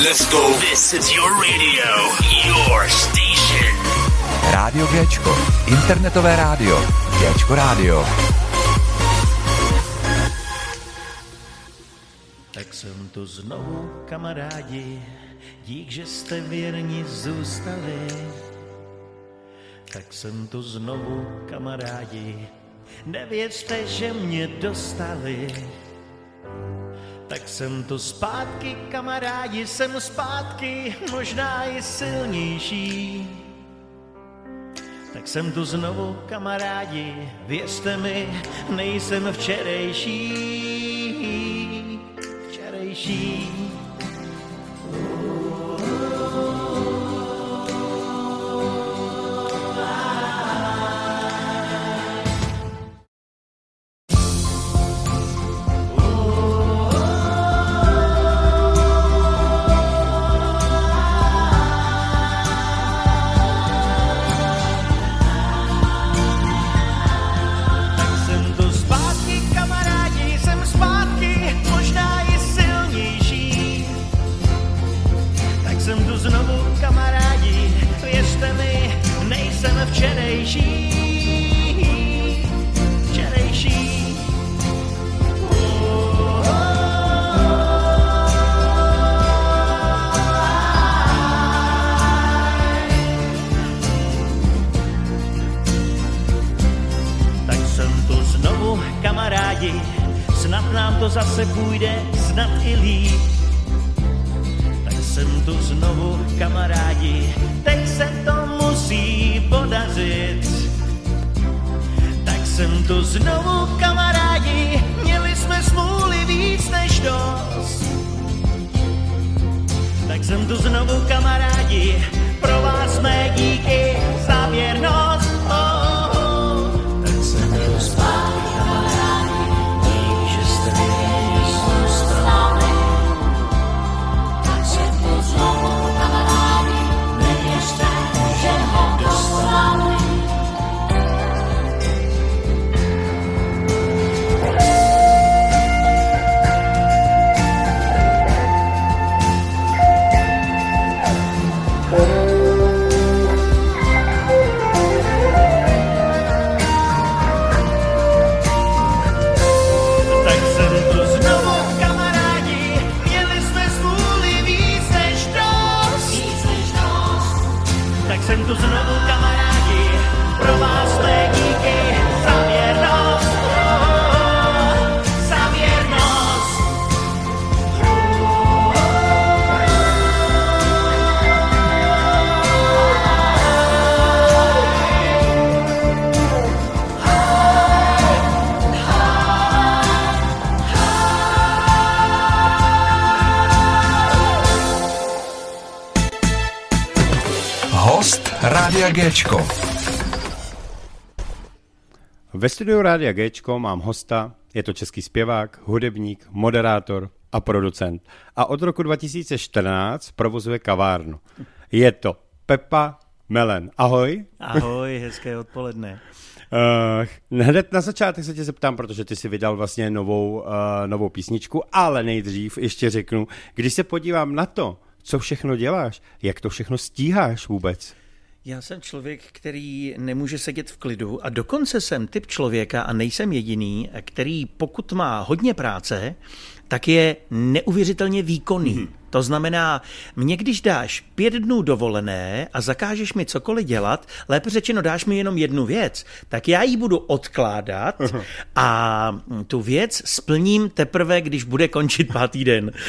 Let's go. This is your radio, your station. Rádio Géčko, internetové rádio. Géčko rádio. Tak jsem tu znovu, kamarádi, dík, že jste věrni zůstali. Tak jsem tu znovu, kamarádi, nevěřte, že mě dostali. Tak jsem tu zpátky, kamarádi, jsem zpátky, možná i silnější. Tak jsem tu znovu, kamarádi, věřte mi, nejsem včerejší, včerejší. Jsem tu znovu, kamarádi, teď se to musí podařit. Tak jsem tu znovu, kamarádi, měli jsme smůly víc než dost. Tak jsem tu znovu, kamarádi, pro vás mé díky za věrnost. Géčko. Ve studiu Rádia Géčko mám hosta, je to český zpěvák, hudebník, moderátor a producent. A od roku 2014 provozuje kavárnu. Je to Pepa Melen. Ahoj. Ahoj, hezké odpoledne. Uh, hned na začátek se tě zeptám, protože ty si vydal vlastně novou, uh, novou písničku, ale nejdřív ještě řeknu, když se podívám na to, co všechno děláš, jak to všechno stíháš vůbec? Já jsem člověk, který nemůže sedět v klidu a dokonce jsem typ člověka a nejsem jediný, který pokud má hodně práce, tak je neuvěřitelně výkonný. Hmm. To znamená, mě když dáš pět dnů dovolené a zakážeš mi cokoliv dělat, lépe řečeno dáš mi jenom jednu věc, tak já ji budu odkládat a tu věc splním teprve, když bude končit pátý den.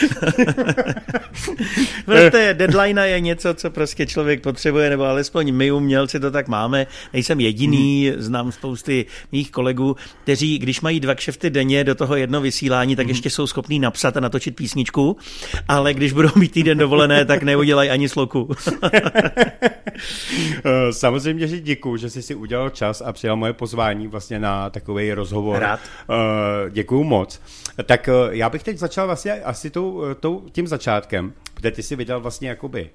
Prostě deadline je něco, co prostě člověk potřebuje, nebo alespoň my umělci to tak máme. Nejsem jediný, znám spousty mých kolegů, kteří, když mají dva kšefty denně do toho jedno vysílání, tak ještě jsou schopní napsat a natočit písničku, ale když budou mít týden dovolené, tak neudělají ani sloku. Eh, Samozřejmě, že děkuju, že jsi si udělal čas a přijal moje pozvání vlastně na takový rozhovor. Rád. Eh, Děkuju moc. Tak eh, já bych teď začal vlastně asi tou, tou, tím začátkem, kde ty si vydal vlastně jakoby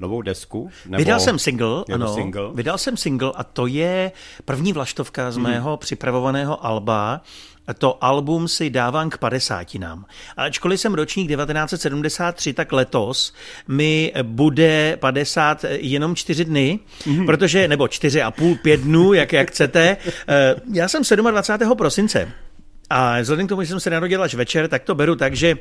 novou desku? Nebo... Vydal jsem single, ano. single? Vydal jsem single a to je první vlaštovka z mého připravovaného alba. To album si dávám k 50 nám. A ačkoliv jsem ročník 1973, tak letos mi bude 50 jenom čtyři dny, protože, nebo čtyři a půl, pět dnů, jak, jak chcete. Eh, Já jsem 27. prosince a vzhledem k tomu, že jsem se narodil až večer, tak to beru tak, že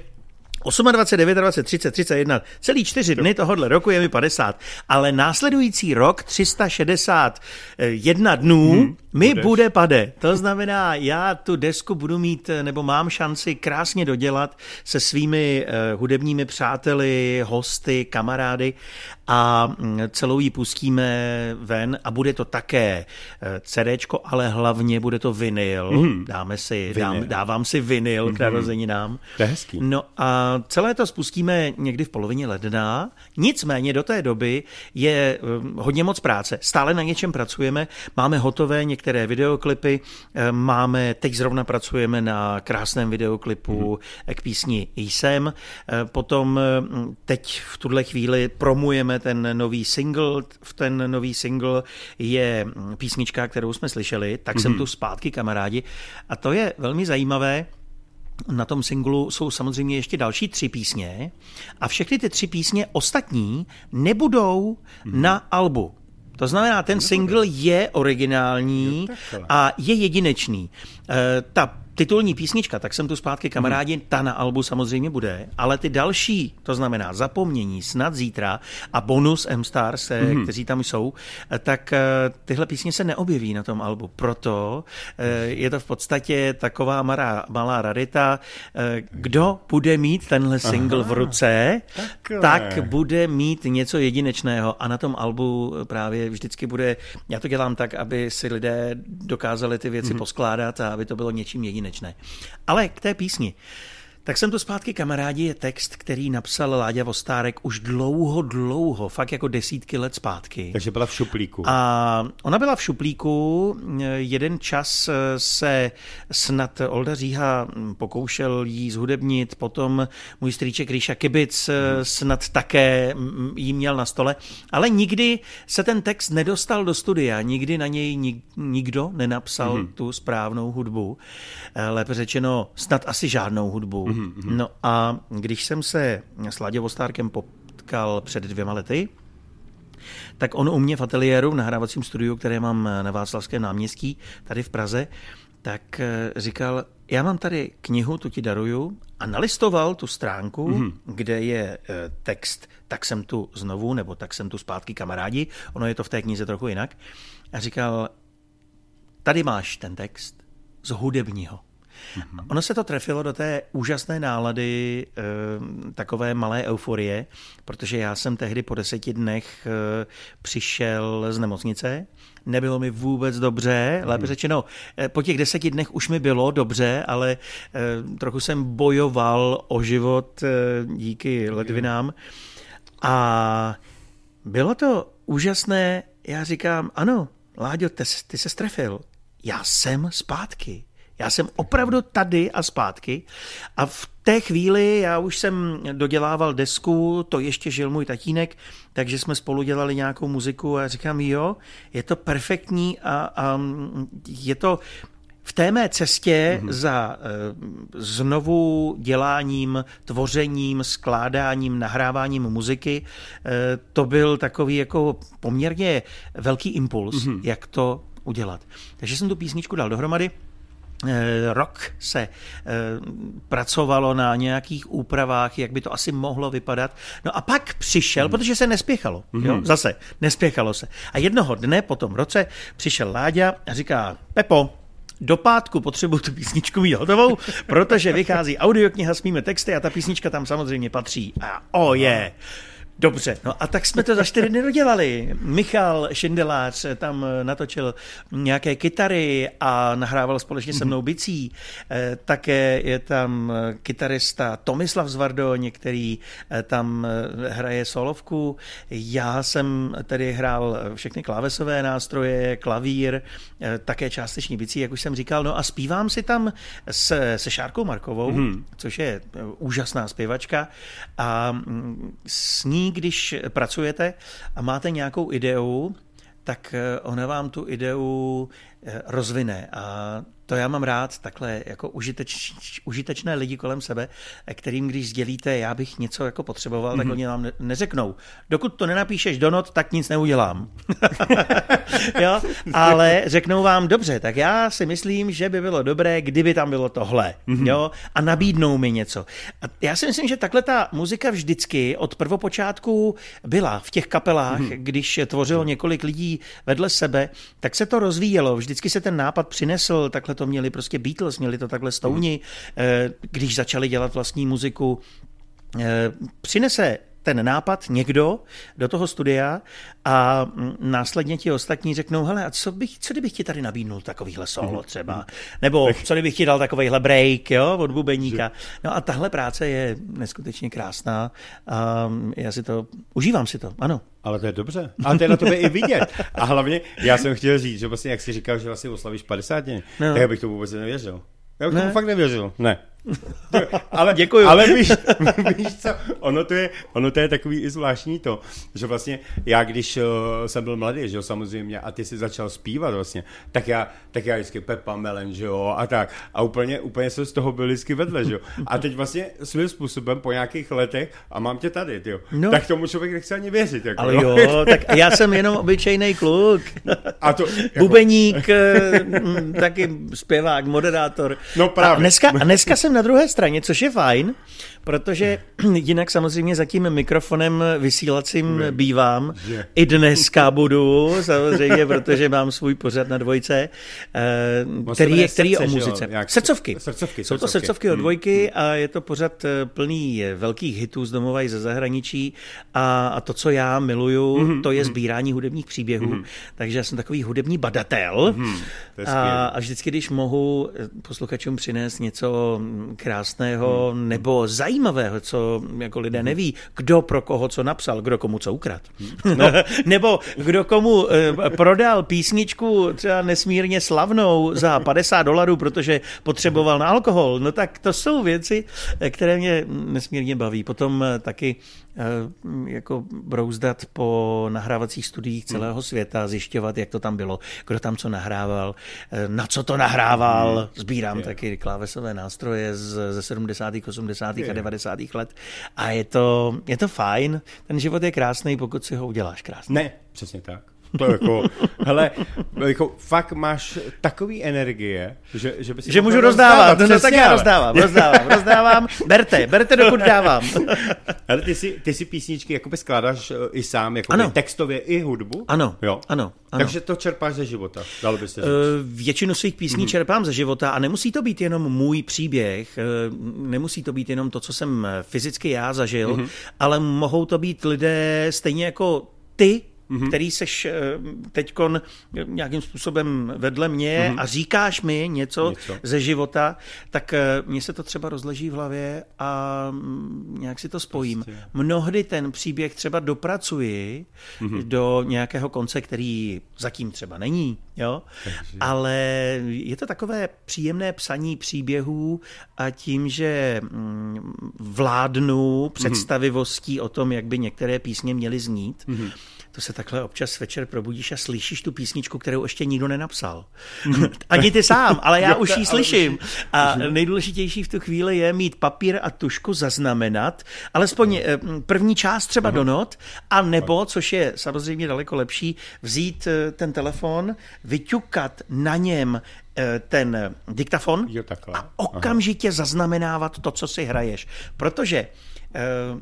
28, 29, 30, 31, celý čtyři dny tohohle roku je mi 50, ale následující rok 361 dnů hmm, mi budeš. bude pade. To znamená, já tu desku budu mít, eh, nebo mám šanci krásně dodělat se svými eh, hudebními přáteli, hosty, kamarády a mm, celou ji pustíme ven a bude to také eh, CDčko, ale hlavně bude to vinyl. Dáme si, dám, Vinyl. dávám si vinyl k narozeninám. To je hezký. No a celé to spustíme někdy v polovině ledna. Nicméně do té doby je um, hodně moc práce. Stále na něčem pracujeme. Máme hotové některé videoklipy. eh, Máme, teď zrovna pracujeme na krásném videoklipu mm-hmm. k písni Jsem. Eh, Potom eh, teď v tuhle chvíli promujeme ten nový single. V ten nový single je mm, písnička, kterou jsme slyšeli. Tak jsem tu zpátky, kamarádi. A to je velmi zajímavé. Na tom singlu jsou samozřejmě ještě další tři písně a všechny ty tři písně ostatní nebudou na albu. To znamená, ten single je originální a je jedinečný. Eh, Ta titulní písnička, tak jsem tu zpátky kamarádi, ta na albu samozřejmě bude, ale ty další, to znamená Zapomnění, Snad zítra a bonus M-Stars, eh, kteří tam jsou, eh, tak eh, tyhle písně se neobjeví na tom albu. Proto eh, je to v podstatě taková malá, malá rarita. Kdo bude mít tenhle single v ruce, takhle. tak bude mít něco jedinečného a na tom albu právě vždycky bude, já to dělám tak, aby si lidé dokázali ty věci mm-hmm. poskládat a aby to bylo něčím jedinečné. Ale k té písni. Tak jsem tu zpátky kamarádi je text, který napsal Láďa Vostárek už dlouho, dlouho, fakt jako desítky let zpátky. Takže byla v šuplíku. A ona byla v šuplíku, jeden čas se snad Olda Říha pokoušel jí zhudebnit, potom můj strýček Ríša Kibic snad také jí měl na stole, ale nikdy se ten text nedostal do studia, nikdy na něj nik- nikdo nenapsal mm-hmm. tu správnou hudbu, Eh, lépe řečeno snad asi žádnou hudbu. Mm-hmm. No a když jsem se s Vostárkem potkal před dvěma lety, tak on u mě v ateliéru, v nahrávacím studiu, které mám na Václavském náměstí, tady v Praze, tak eh, říkal, já mám tady knihu, tu ti daruju, a nalistoval tu stránku, mm-hmm. kde je eh, text, tak jsem tu znovu, nebo tak jsem tu zpátky kamarádi, ono je to v té knize trochu jinak, a říkal, tady máš ten text, z hudebního. Mm-hmm. Ono se to trefilo do té úžasné nálady, e, takové malé euforie, protože já jsem tehdy po deseti dnech e, přišel z nemocnice, nebylo mi vůbec dobře, lépe řečeno, e, po těch deseti dnech už mi bylo dobře, ale trochu jsem bojoval o život díky ledvinám. A bylo to úžasné, já říkám, ano, Láďo, ty, ty se strefil, já jsem zpátky. Já jsem opravdu tady a zpátky. A v té chvíli já už jsem dodělával desku, to ještě žil můj tatínek, takže jsme spolu dělali nějakou muziku a říkám, jo, je to perfektní a, a je to v té mé cestě mm-hmm. za uh, znovu děláním, tvořením, skládáním, nahráváním muziky, uh, to byl takový jako poměrně velký impuls, mm-hmm. jak to udělat. Takže jsem tu písničku dal dohromady. Rok se pracovalo na nějakých úpravách, jak by to asi mohlo vypadat. No a pak přišel, hmm. protože se nespěchalo. Hmm. Jo? Zase, nespěchalo se. A jednoho dne po tom roce přišel Láďa a říká, Pepo, do pátku potřebuji tu písničku mít hotovou, protože vychází audiokniha s mými texty a ta písnička tam samozřejmě patří. A o je. Yeah. Dobře, no a tak jsme to za čtyři dny dodělali. Michal Šindelář tam natočil nějaké kytary a nahrával společně se mnou bicí. Také je tam kytarista Tomislav Zvardoň, který tam hraje solovku. Já jsem tedy hrál všechny klávesové nástroje, klavír, také částečně bicí, jak už jsem říkal. No a zpívám si tam se, se Šárkou Markovou, mm. což je úžasná zpěvačka a s ní když pracujete a máte nějakou ideu, tak eh, ona vám tu ideu eh, rozvine a to já mám rád, takhle jako užiteč, užitečné lidi kolem sebe, kterým když sdělíte, já bych něco jako potřeboval, mm-hmm. tak oni vám neřeknou. Dokud to nenapíšeš do not, tak nic neudělám. jo? Ale řeknou vám, dobře, tak já si myslím, že by bylo dobré, kdyby tam bylo tohle. Mm-hmm. Jo? A nabídnou mi něco. A já si myslím, že takhle ta muzika vždycky od prvopočátku byla v těch kapelách, mm-hmm. když tvořilo několik lidí vedle sebe, tak se to rozvíjelo. Vždycky se ten nápad přinesl, takhle to měli prostě Beatles, měli to takhle Stouni, hmm. když začali dělat vlastní muziku. Eh, přinese ten nápad někdo do toho studia a následně ti ostatní řeknou, hele, a co, bych, co kdybych ti tady nabídnul takovýhle solo mhm. třeba? Nebo co kdybych ti dal takovýhle break jo, od bubeníka? No a tahle práce je neskutečně krásná a já si to, užívám si to, ano. Ale to je dobře. A to je na tobě i vidět. A hlavně, já jsem chtěl říct, že vlastně, jak jsi říkal, že vlastně oslavíš 50, no. tak já bych to vůbec nevěřil. Já bych ne. tomu fakt nevěřil. Ne. Ale, Děkuju. Ale víš, víš co, ono to, je, ono to je takový i zvláštní to, že vlastně já, když uh, jsem byl mladý, že jo, samozřejmě, a ty si začal zpívat vlastně, tak já, tak já vždycky Pepa Melen, že jo, a tak. A úplně, úplně jsem z toho byl vždycky vedle, že jo. A teď vlastně svým způsobem po nějakých letech a mám tě tady, jo. No. Tak tomu člověk nechce ani věřit. Jako, ale jo, tak já jsem jenom obyčejný kluk. A to, jako... Bubeník, eh, taky zpěvák, moderátor. No právě. A dneska, a dneska jsem jsem na druhé straně, což je fajn, protože jinak samozřejmě za tím mikrofonem vysílacím bývám. I dneska budu, samozřejmě, protože mám svůj pořad na dvojce, eh, který je, který je o muzice. Srdcovky. srdcovky. Jsou to srdcovky od hmm, dvojky hmm. a je to pořad eh, plný velkých hitů z domova i ze zahraničí a, a to, co já miluju, mm-hmm. to je sbírání hudebních příběhů. Mm-hmm. Takže já jsem takový hudební badatel mm-hmm. a, a vždycky, když mohu eh, posluchačům přinést něco krásného mm-hmm. nebo zajímavého, zajímavého, co jako lidé mhm. neví, kdo pro koho co napsal, kdo komu co ukrad. No. Nebo kdo komu eh, prodal písničku třeba nesmírně slavnou za 50 dolarů, protože potřeboval na alkohol. No tak to jsou věci, eh, které mě nesmírně baví. Potom eh, taky jako brouzdat po nahrávacích studiích celého hmm. světa, zjišťovat, jak to tam bylo, kdo tam co nahrával, eh, na co to nahrával. Hmm. Sbírám yeah. taky klávesové nástroje z, ze 70., 80. Yeah. a 90. let. A je to, je to fajn. Ten život je krásný, pokud si ho uděláš krásný. Ne, přesně tak. To jako, hele, jako fakt máš takový energie, že, že by si Že můžu rozdávat, rozdávat no, tak já rozdávám, rozdávám, rozdávám, berte, berte dokud dávám. Ale ty si, ty si písničky jakoby skládáš eh, i sám, jako ano. textově i hudbu? Ano, jo. ano, ano. Takže to čerpáš ze života, dalo by se říct. Uh, většinu svých písní mm-hmm. čerpám ze života a nemusí to být jenom můj příběh, uh, nemusí to být jenom to, co jsem fyzicky já zažil, mm-hmm. ale mohou to být lidé stejně jako ty, mm-hmm. který seš eh, teďkon nějakým způsobem vedle mě mm-hmm. a říkáš mi něco, něco ze života, tak eh, mně se to třeba rozleží v hlavě a mm, nějak si to spojím. Prostě. Mnohdy ten příběh třeba dopracuji mm-hmm. do nějakého konce, který zatím třeba není, jo? ale je to takové příjemné psaní příběhů a tím, že mm, vládnu mhm. představivostí mm-hmm. o tom, jak by některé písně měly znít, mm-hmm to se takhle občas večer probudíš a slyšíš tu písničku, kterou ještě nikdo nenapsal. Mhm. Ani ty sám, ale já už ji slyším. A nejdůležitější v tu chvíli je mít papír a tušku zaznamenat, alespoň eh, první část třeba do not, a nebo, což je samozřejmě daleko lepší, vzít eh, ten telefon, vyťukat na něm eh, ten diktafon jo, a okamžitě Aha. zaznamenávat to, co si hraješ. Protože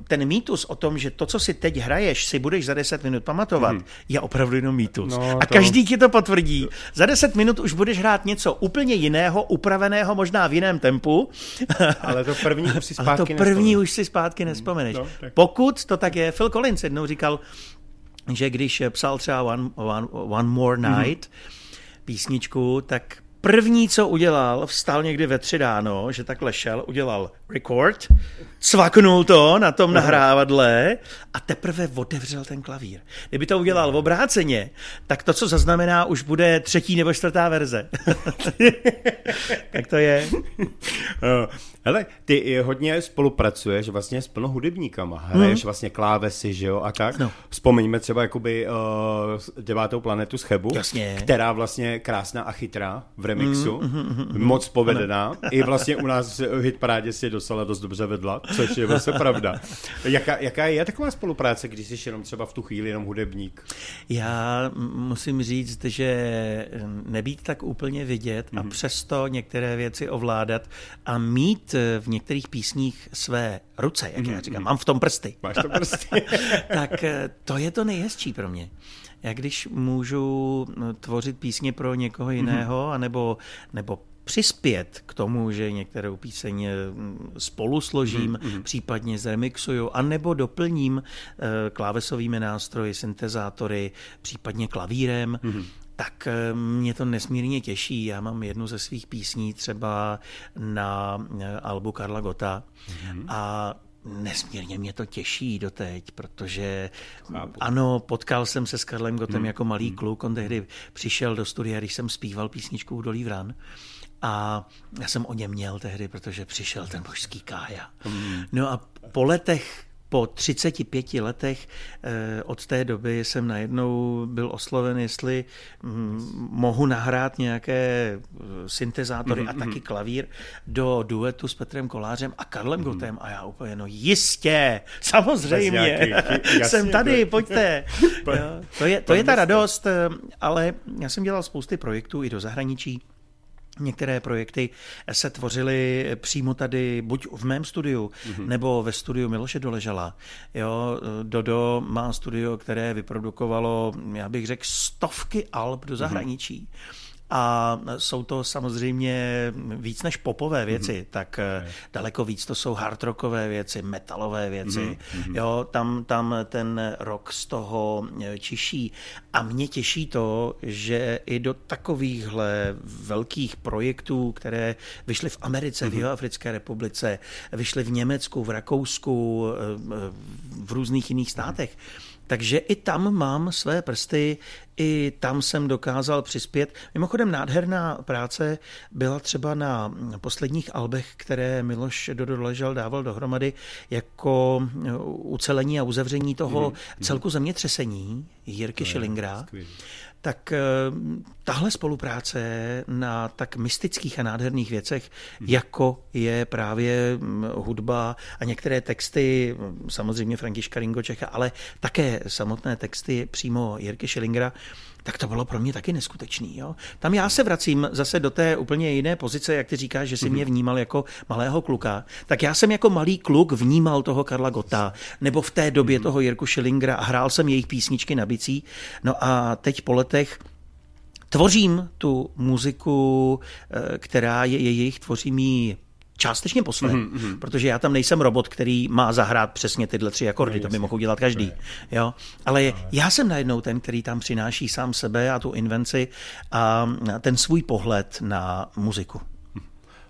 ten mýtus o tom, že to, co si teď hraješ, si budeš za 10 minut pamatovat, hmm. je opravdu jenom mýtus. No, a to... každý ti to potvrdí. Za 10 minut už budeš hrát něco úplně jiného, upraveného možná v jiném tempu. Ale to první už si zpátky Ale to první nespomeneš. už si zpátky nespomeneš. No, tak. Pokud to tak je, Phil Collins jednou říkal, že když psal třeba One, one, one More Night, hmm písničku, tak První, co udělal, vstal někdy ve tři ráno, že takhle šel, udělal record, cvaknul to na tom nahrávadle a teprve otevřel ten klavír. Kdyby to udělal v obráceně, tak to, co zaznamená, už bude třetí nebo čtvrtá verze. tak to je. Hele, ty hodně spolupracuješ vlastně s plno hudebníkama, hraješ hmm. vlastně klávesy, že jo, a tak. No. Vzpomeňme třeba jakoby uh, devátou planetu z Chebu, Jasně. která vlastně krásná a chytrá v remixu, mm, mm, mm, moc povedená. Ano. I vlastně u nás v hitparádě si je dostala dost dobře vedla, což je vlastně pravda. Jaká, jaká je taková spolupráce, když jsi jenom třeba v tu chvíli jenom hudebník? Já musím říct, že nebýt tak úplně vidět mm. a přesto některé věci ovládat a mít v některých písních své ruce, jak mm. já říkám, mám v tom prsty. Máš to prsty. tak eh, to je to nejhezčí pro mě. Já když můžu tvořit písně pro někoho jiného, mm-hmm. anebo, nebo přispět k tomu, že některou píseň eh, spolu složím, mm-hmm. případně zremixuju, anebo doplním eh, klávesovými nástroji, syntezátory, případně klavírem, mm-hmm tak eh, mě to nesmírně těší. Já mám jednu ze svých písní třeba na albu Karla Gota mm-hmm. a Nesmírně mě to těší doteď, protože Chápu. ano, potkal jsem se s Karlem Gotem hmm. jako malý hmm. kluk, on tehdy přišel do studia, když jsem zpíval písničku Udolí vran. A já jsem o něm měl tehdy, protože přišel ten božský Kája. Hmm. No a po letech po 35 letech eh, od té doby jsem najednou byl osloven, jestli hm, mohu nahrát nějaké eh, syntezátory mm-hmm. a taky klavír do duetu s Petrem Kolářem a Karlem mm-hmm. Gotem. A já úplně, no jistě, samozřejmě, jasně, jsem tady, pojďte. jo, to je, to je ta radost, eh, ale já jsem dělal spousty projektů i do zahraničí. Některé projekty se tvořily přímo tady, buď v mém studiu, mm-hmm. nebo ve studiu Miloše Doležala. Jo, Dodo má studio, které vyprodukovalo, já bych řekl, stovky alb do mhm. zahraničí. Mm-hmm a jsou to samozřejmě víc než popové věci, mm-hmm. tak mm daleko víc to jsou hardrockové věci, metalové věci. Mm-hmm. Jo, tam, tam ten rock z toho eh, čiší. A mě těší to, že i do takovýchhle velkých projektů, které vyšly v Americe, mm-hmm. v mhm. Jihoafrické republice, vyšly v Německu, v Rakousku, eh, v různých jiných státech, mm-hmm takže i tam mám své prsty, i tam jsem dokázal přispět. Mimochodem nádherná práce byla třeba na posledních albech, které Miloš Dodoležel dával dohromady jako ucelení a uzavření toho mm-hmm. celku zemětřesení Jirky Schillingra. Tak eh, tahle spolupráce na tak mystických a nádherných věcech, hmm. jako je právě hm, hudba a některé texty, samozřejmě Františka Ringočecha, ale také samotné texty přímo Jirky Schillingera, tak to bylo pro mě taky neskutečný. Jo? Tam já se vracím zase do té úplně jiné pozice, jak ty říkáš, že jsi mě mhm. vnímal jako malého kluka. Tak já jsem jako malý kluk vnímal toho Karla Gota, nebo v té době mhm. toho Jirku Schillingera a hrál jsem jejich písničky na bicí. No a teď po letech tvořím tu muziku, eh, která je jejich, tvořím ji částečně po svém, mm-hmm. protože já tam nejsem robot, který má zahrát přesně tyhle tři akordy, no, to by mohl dělat každý. Jo? Ale já jsem najednou ten, který tam přináší sám sebe a tu invenci a ten svůj pohled na muziku.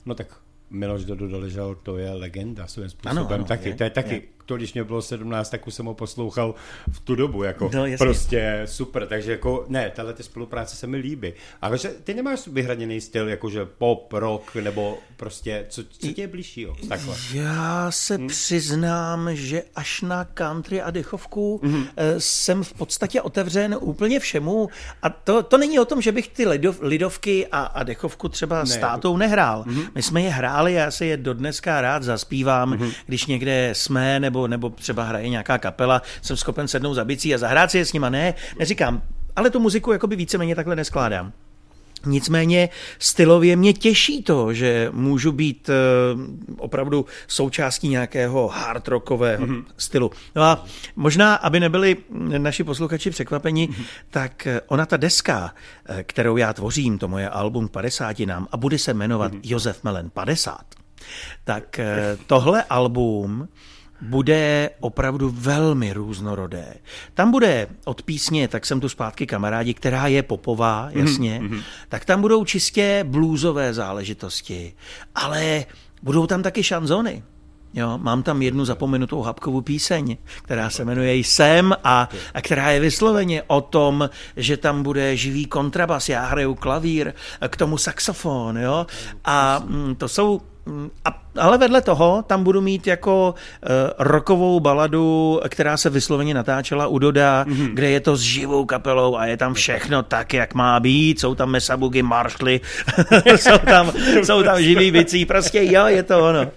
No tak Miloš Dodo doležel, to je legenda svým způsobem ano, ano, taky. Je, to je taky je to, když mě bylo 17, tak už jsem ho poslouchal v tu dobu, jako no, prostě super, takže jako, ne, tahle ty spolupráce se mi líbí. A že ty nemáš vyhraněný styl, jakože pop, rock, nebo prostě, co, co tě je blížší, jo, takhle? Já se hmm? přiznám, že až na country a dechovku hmm. jsem v podstatě otevřen úplně všemu a to, to není o tom, že bych ty lidov, lidovky a, a dechovku třeba ne, s tátou nehrál. Hmm. My jsme je hráli, já se je dodneska rád zaspívám, hmm. když někde jsme, nebo nebo, nebo třeba hraje nějaká kapela, jsem schopen sednout za bicí a zahrát si je s nima. Ne, neříkám, ale tu muziku jakoby víceméně takhle neskládám. Nicméně stylově mě těší to, že můžu být uh, opravdu součástí nějakého hard rockového mm-hmm. stylu. No a možná, aby nebyli naši posluchači překvapeni, mm-hmm. tak ona ta deska, eh, kterou já tvořím, to moje album 50 nám, a bude se jmenovat mm-hmm. Josef Melen 50, tak tohle album bude opravdu velmi různorodé. Tam bude od písně Tak jsem tu zpátky kamarádi, která je popová, jasně, mm-hmm. tak tam budou čistě blůzové záležitosti, ale budou tam taky šanzony. Jo, mám tam jednu zapomenutou hapkovou píseň, která se jmenuje Jsem a, a která je vysloveně o tom, že tam bude živý kontrabas, já hraju klavír, k tomu saxofon, jo. A mm, to jsou a, ale vedle toho tam budu mít jako uh, rokovou baladu, která se vysloveně natáčela u Doda, mm-hmm. kde je to s živou kapelou a je tam všechno tak, jak má být. Jsou tam mesabugy, maršly, jsou, tam, jsou tam živý bicí, prostě jo, je to ono.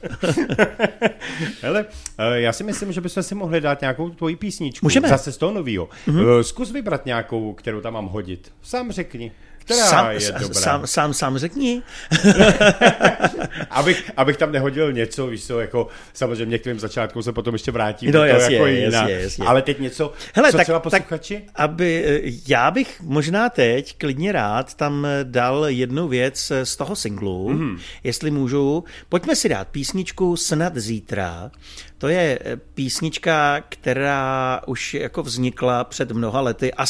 Hele, eh, já si myslím, že bychom si mohli dát nějakou tvoji písničku. Můžeme. Zase z toho novýho. Mm-hmm. Zkus vybrat nějakou, kterou tam mám hodit. Sám řekni. Která sám, je dobrá? Sám, sám, sám řekni. abych, abych tam nehodil něco, víš co, jako samozřejmě k tvým začátku se potom ještě vrátím. No, to jasně, jako jasně, jiná. jasně. Ale teď něco, Hele, co tak, třeba posluchači? Tak, aby, eh, já bych možná teď klidně rád tam dal jednu věc z toho singlu, mm. jestli můžu. Pojďme si dát písničku Snad zítra. To je eh, písnička, která už jako vznikla před mnoha lety a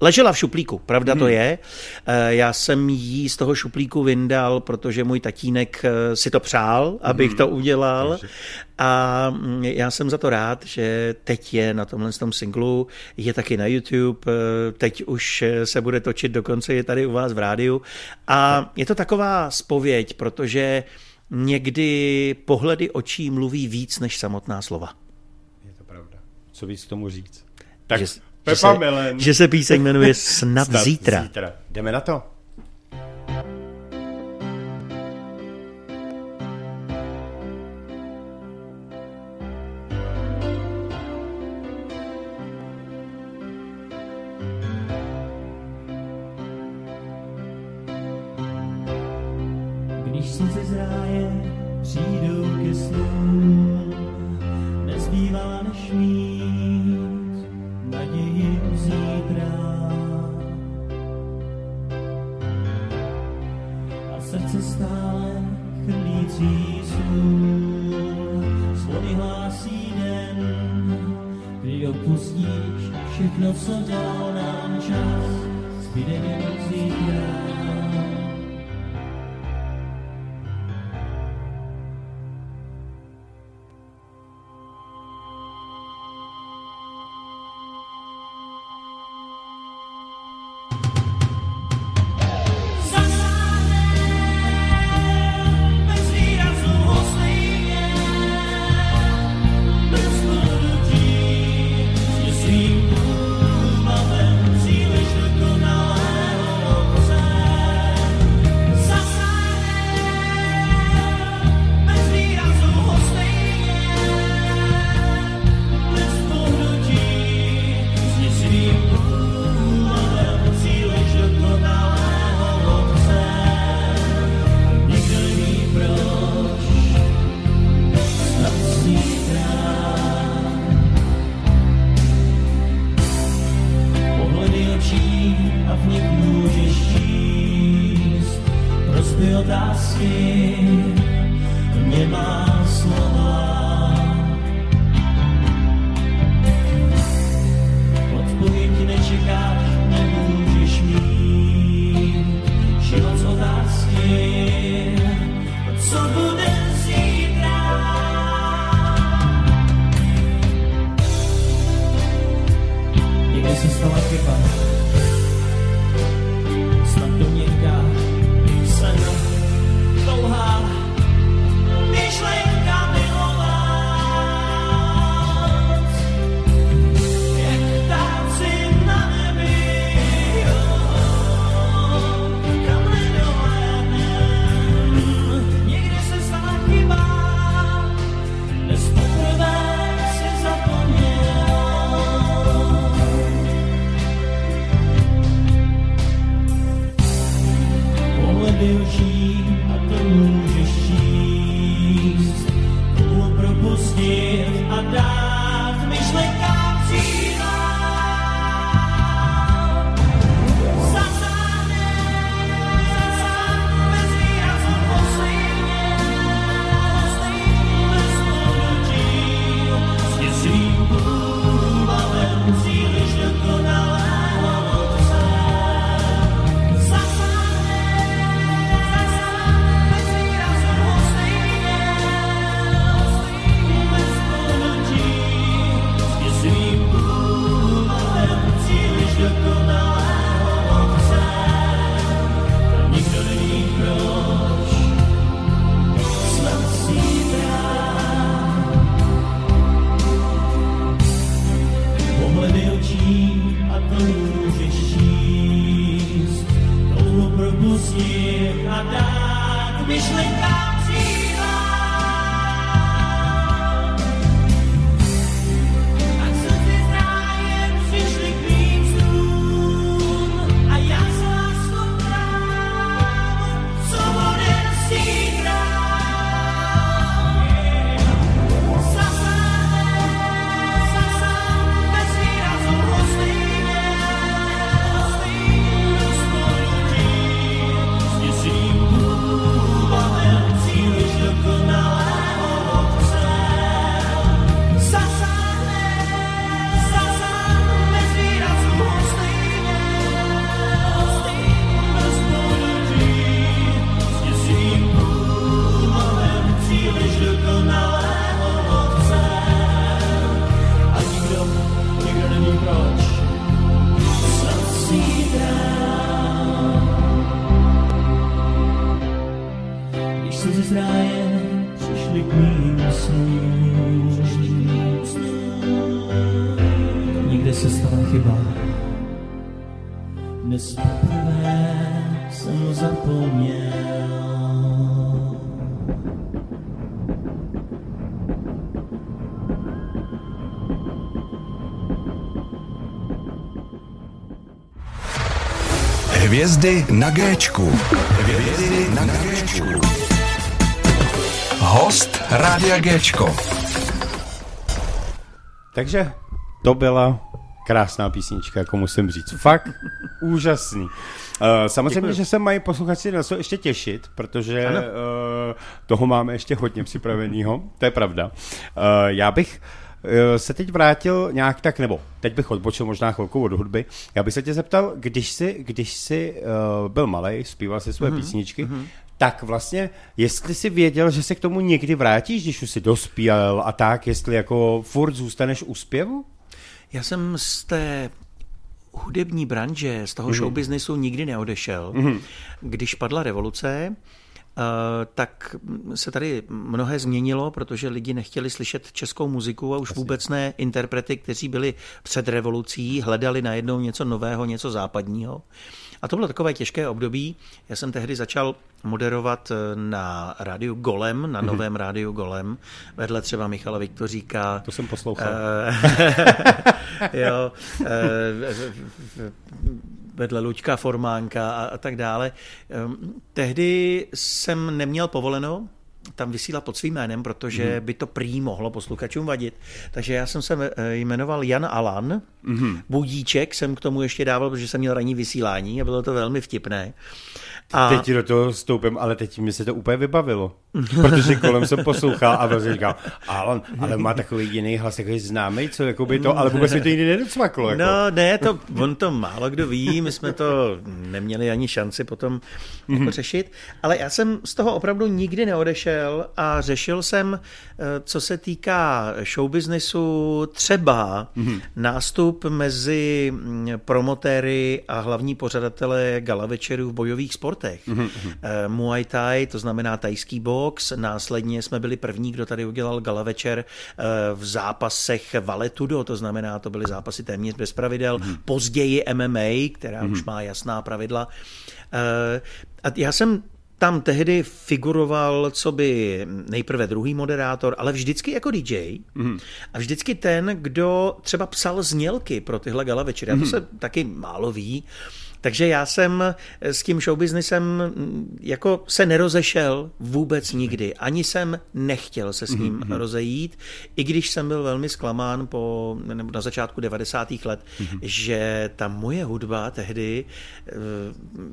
Ležela v šuplíku, pravda hmm. to je. Eh, já jsem jí z toho šuplíku vyndal, protože můj tatínek eh, si to přál, abych hmm. to udělal. A mm, já jsem za to rád, že teď je na tomhle tom singlu, je taky na YouTube, eh, teď už se bude točit, dokonce je tady u vás v rádiu. A je to taková spověď, protože někdy pohledy očí mluví víc než samotná slova. Je to pravda. Co víc k tomu říct? Tak že, Pepa že Milen. Se, že se píseň jmenuje Snad, Snad zítra. zítra. Jdeme na to. Všechno, co dal nám čas, zbyde jenom nemá slova. Hvězdy na Géčku. Hvězdy na Géčku. Host Rádia Géčko. Takže to byla krásná písnička, jako musím říct. Fakt úžasný. Uh, samozřejmě, Děkuju. že se mají posluchači na co ještě těšit, protože uh, toho máme ještě hodně připraveného, to je pravda. Uh, já bych uh, se teď vrátil nějak tak, nebo teď bych odbočil možná chvilku od hudby. Já bych se tě zeptal, když jsi, když jsi uh, byl malý, zpíval si své mm-hmm. písničky, tak vlastně, jestli jsi věděl, že se k tomu někdy vrátíš, když už jsi dospěl a tak, jestli jako furt zůstaneš u zpěvu? Já jsem z té hudební branže, z toho show businessu nikdy neodešel. Když padla revoluce, eh, tak se tady mnohé změnilo, protože lidi nechtěli slyšet českou muziku a už vůbec ne interprety, kteří byli před revolucí, hledali najednou něco nového, něco západního. A to bylo takové těžké období. Já jsem tehdy začal moderovat eh, na rádiu Golem, na novém rádiu Golem, vedle třeba Michala Viktoříka. To jsem poslouchal. Eh, jo, eh, vedle Luďka Formánka a, a tak dále. Ehm, Tehdy jsem neměl povoleno tam vysílat pod svým jménem, protože Mhm. by to prý mohlo posluchačům vadit. Takže já jsem se eh, jmenoval Jan Alan. Mhm. Budíček jsem k tomu ještě dával, protože jsem měl ranní vysílání a bylo to velmi vtipné. A Teď do toho stoupím, ale teď mi se to úplně vybavilo. Protože kolem jsem poslouchal a vlastně říkal, ale, ale má takový jiný hlas, takový známý, co jako by to, ale vůbec mi to nikdy nedocvaklo. Jako. No, ne, to, on to málo kdo ví, my jsme to neměli ani šanci potom Mhm. jako řešit, ale já jsem z toho opravdu nikdy neodešel a řešil jsem, eh, co se týká showbiznesu, třeba Mhm. nástup mezi mm, promotéry a hlavní pořadatele gala večerů v bojových sportech. Mhm, Eh, Muay Thai, to znamená tajský box, následně jsme byli první, kdo tady udělal gala večer eh, v zápasech valetudo, to znamená, to byly zápasy téměř bez pravidel, Mhm. později MMA, která už má jasná pravidla. Eh, A já jsem tam tehdy figuroval, co by nejprve druhý moderátor, ale vždycky jako DJ. Mm. A vždycky ten, kdo třeba psal znělky pro tyhle gala večery. A to se taky málo ví. Takže já jsem s tím showbiznesem mm, jako se nerozešel vůbec nikdy. Ani jsem nechtěl se s ním mm-hmm. rozejít, i když jsem byl velmi zklamán po, nebo na začátku 90. let, mm-hmm. že ta moje hudba tehdy eh,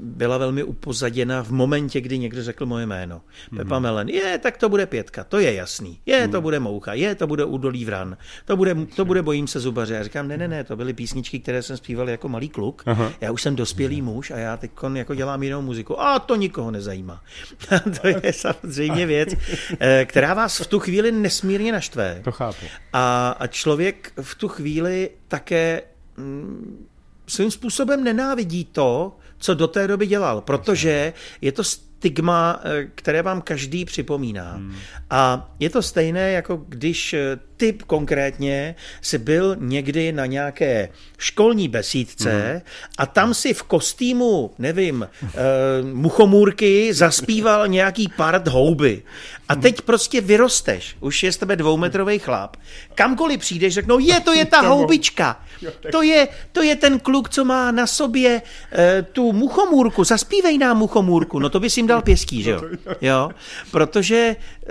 byla velmi upozaděna v momentě, kdy někdo řekl moje jméno. Mm-hmm. Pepa Melen, je, tak to bude pětka, to je jasný. Je, to bude moucha, je, to bude údolí vran, to bude, to bude bojím se zubaře. Já říkám, ne, ne, ne, to byly písničky, které jsem zpíval jako malý kluk. Aha. Já už jsem dospělý muž a já teď jako dělám jinou muziku. A to nikoho nezajímá. to je samozřejmě věc, eh, která vás v tu chvíli nesmírně naštve. To chápu. A, a člověk v tu chvíli také mm, svým způsobem nenávidí to, co do té doby dělal, protože je to stigma, eh, které vám každý připomíná. Hmm. A je to stejné, jako když eh, ty konkrétně si byl někdy na nějaké školní besídce hmm. a tam si v kostýmu, nevím, eh, muchomůrky zaspíval nějaký part houby. A teď prostě vyrosteš, už je z tebe dvoumetrový chlap. Kamkoliv přijdeš, řeknou, je, to je ta houbička. To je, to je ten kluk, co má na sobě eh, tu muchomůrku. Zaspívej nám muchomůrku. No to bys jim dal pěstí, že jo? jo? Protože eh,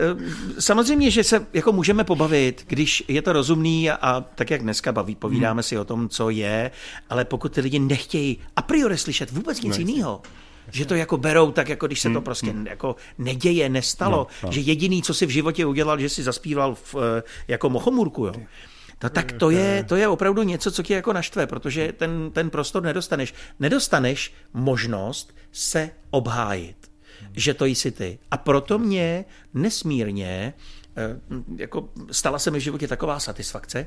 samozřejmě, že se jako můžeme pobavit, když je to rozumný a, a tak, jak dneska baví, povídáme si o tom, co je, ale pokud ty lidi nechtějí a priori slyšet vůbec nic jiného, že to jako berou tak, jako když se to prostě jako neděje, nestalo, No, no. že jediný, co si v životě udělal, že si zaspíval v, eh, jako mochomůrku, jo. No tak to je, to je opravdu něco, co tě jako naštve, protože ten, ten prostor nedostaneš. Nedostaneš možnost se obhájit, že to jsi ty. A proto mě nesmírně, eh, jako stala se mi v životě taková satisfakce,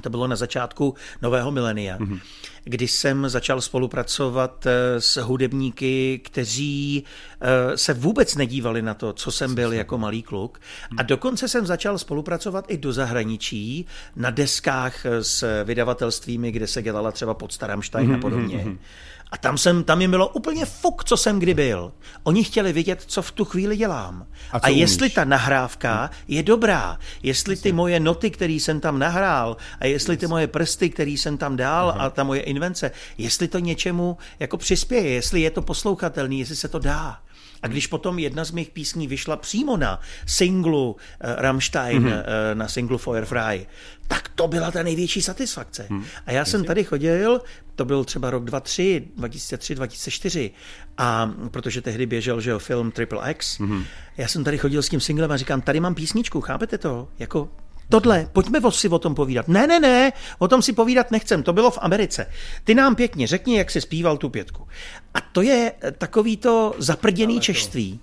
To bylo na začátku nového milenia, mm-hmm. kdy jsem začal spolupracovat eh, s hudebníky, kteří eh, se vůbec nedívali na to, co jsem byl jako malý kluk. A dokonce jsem začal spolupracovat i do zahraničí na deskách s vydavatelstvými, kde se dělala třeba pod Staramstein a podobně. A tam, jsem, tam jim bylo úplně fuk, co jsem kdy byl. Oni chtěli vidět, co v tu chvíli dělám. A A, a umíš? jestli ta nahrávka je dobrá, jestli ty moje noty, které jsem tam nahrál, a jestli ty moje prsty, které jsem tam dal, a ta moje invence, jestli to něčemu jako přispěje, jestli je to poslouchatelný, jestli se to dá. A když potom jedna z mých písní vyšla přímo na singlu uh, Rammstein, mm-hmm. uh, na singlu Feuerfrei, tak to byla ta největší satisfakce. Hmm. A já jsem tady chodil, to byl třeba rok 2003, 2003, 2004, a protože tehdy běžel že jo, film Triple X, hmm. já jsem tady chodil s tím singlem a říkám, tady mám písničku, chápete to? Jako Tohle, pojďme si o tom povídat. Ne, ne, ne, o tom si povídat nechcem, to bylo v Americe. Ty nám pěkně řekni, jak jsi zpíval tu pětku. A to je eh, takový to zaprděný češtví,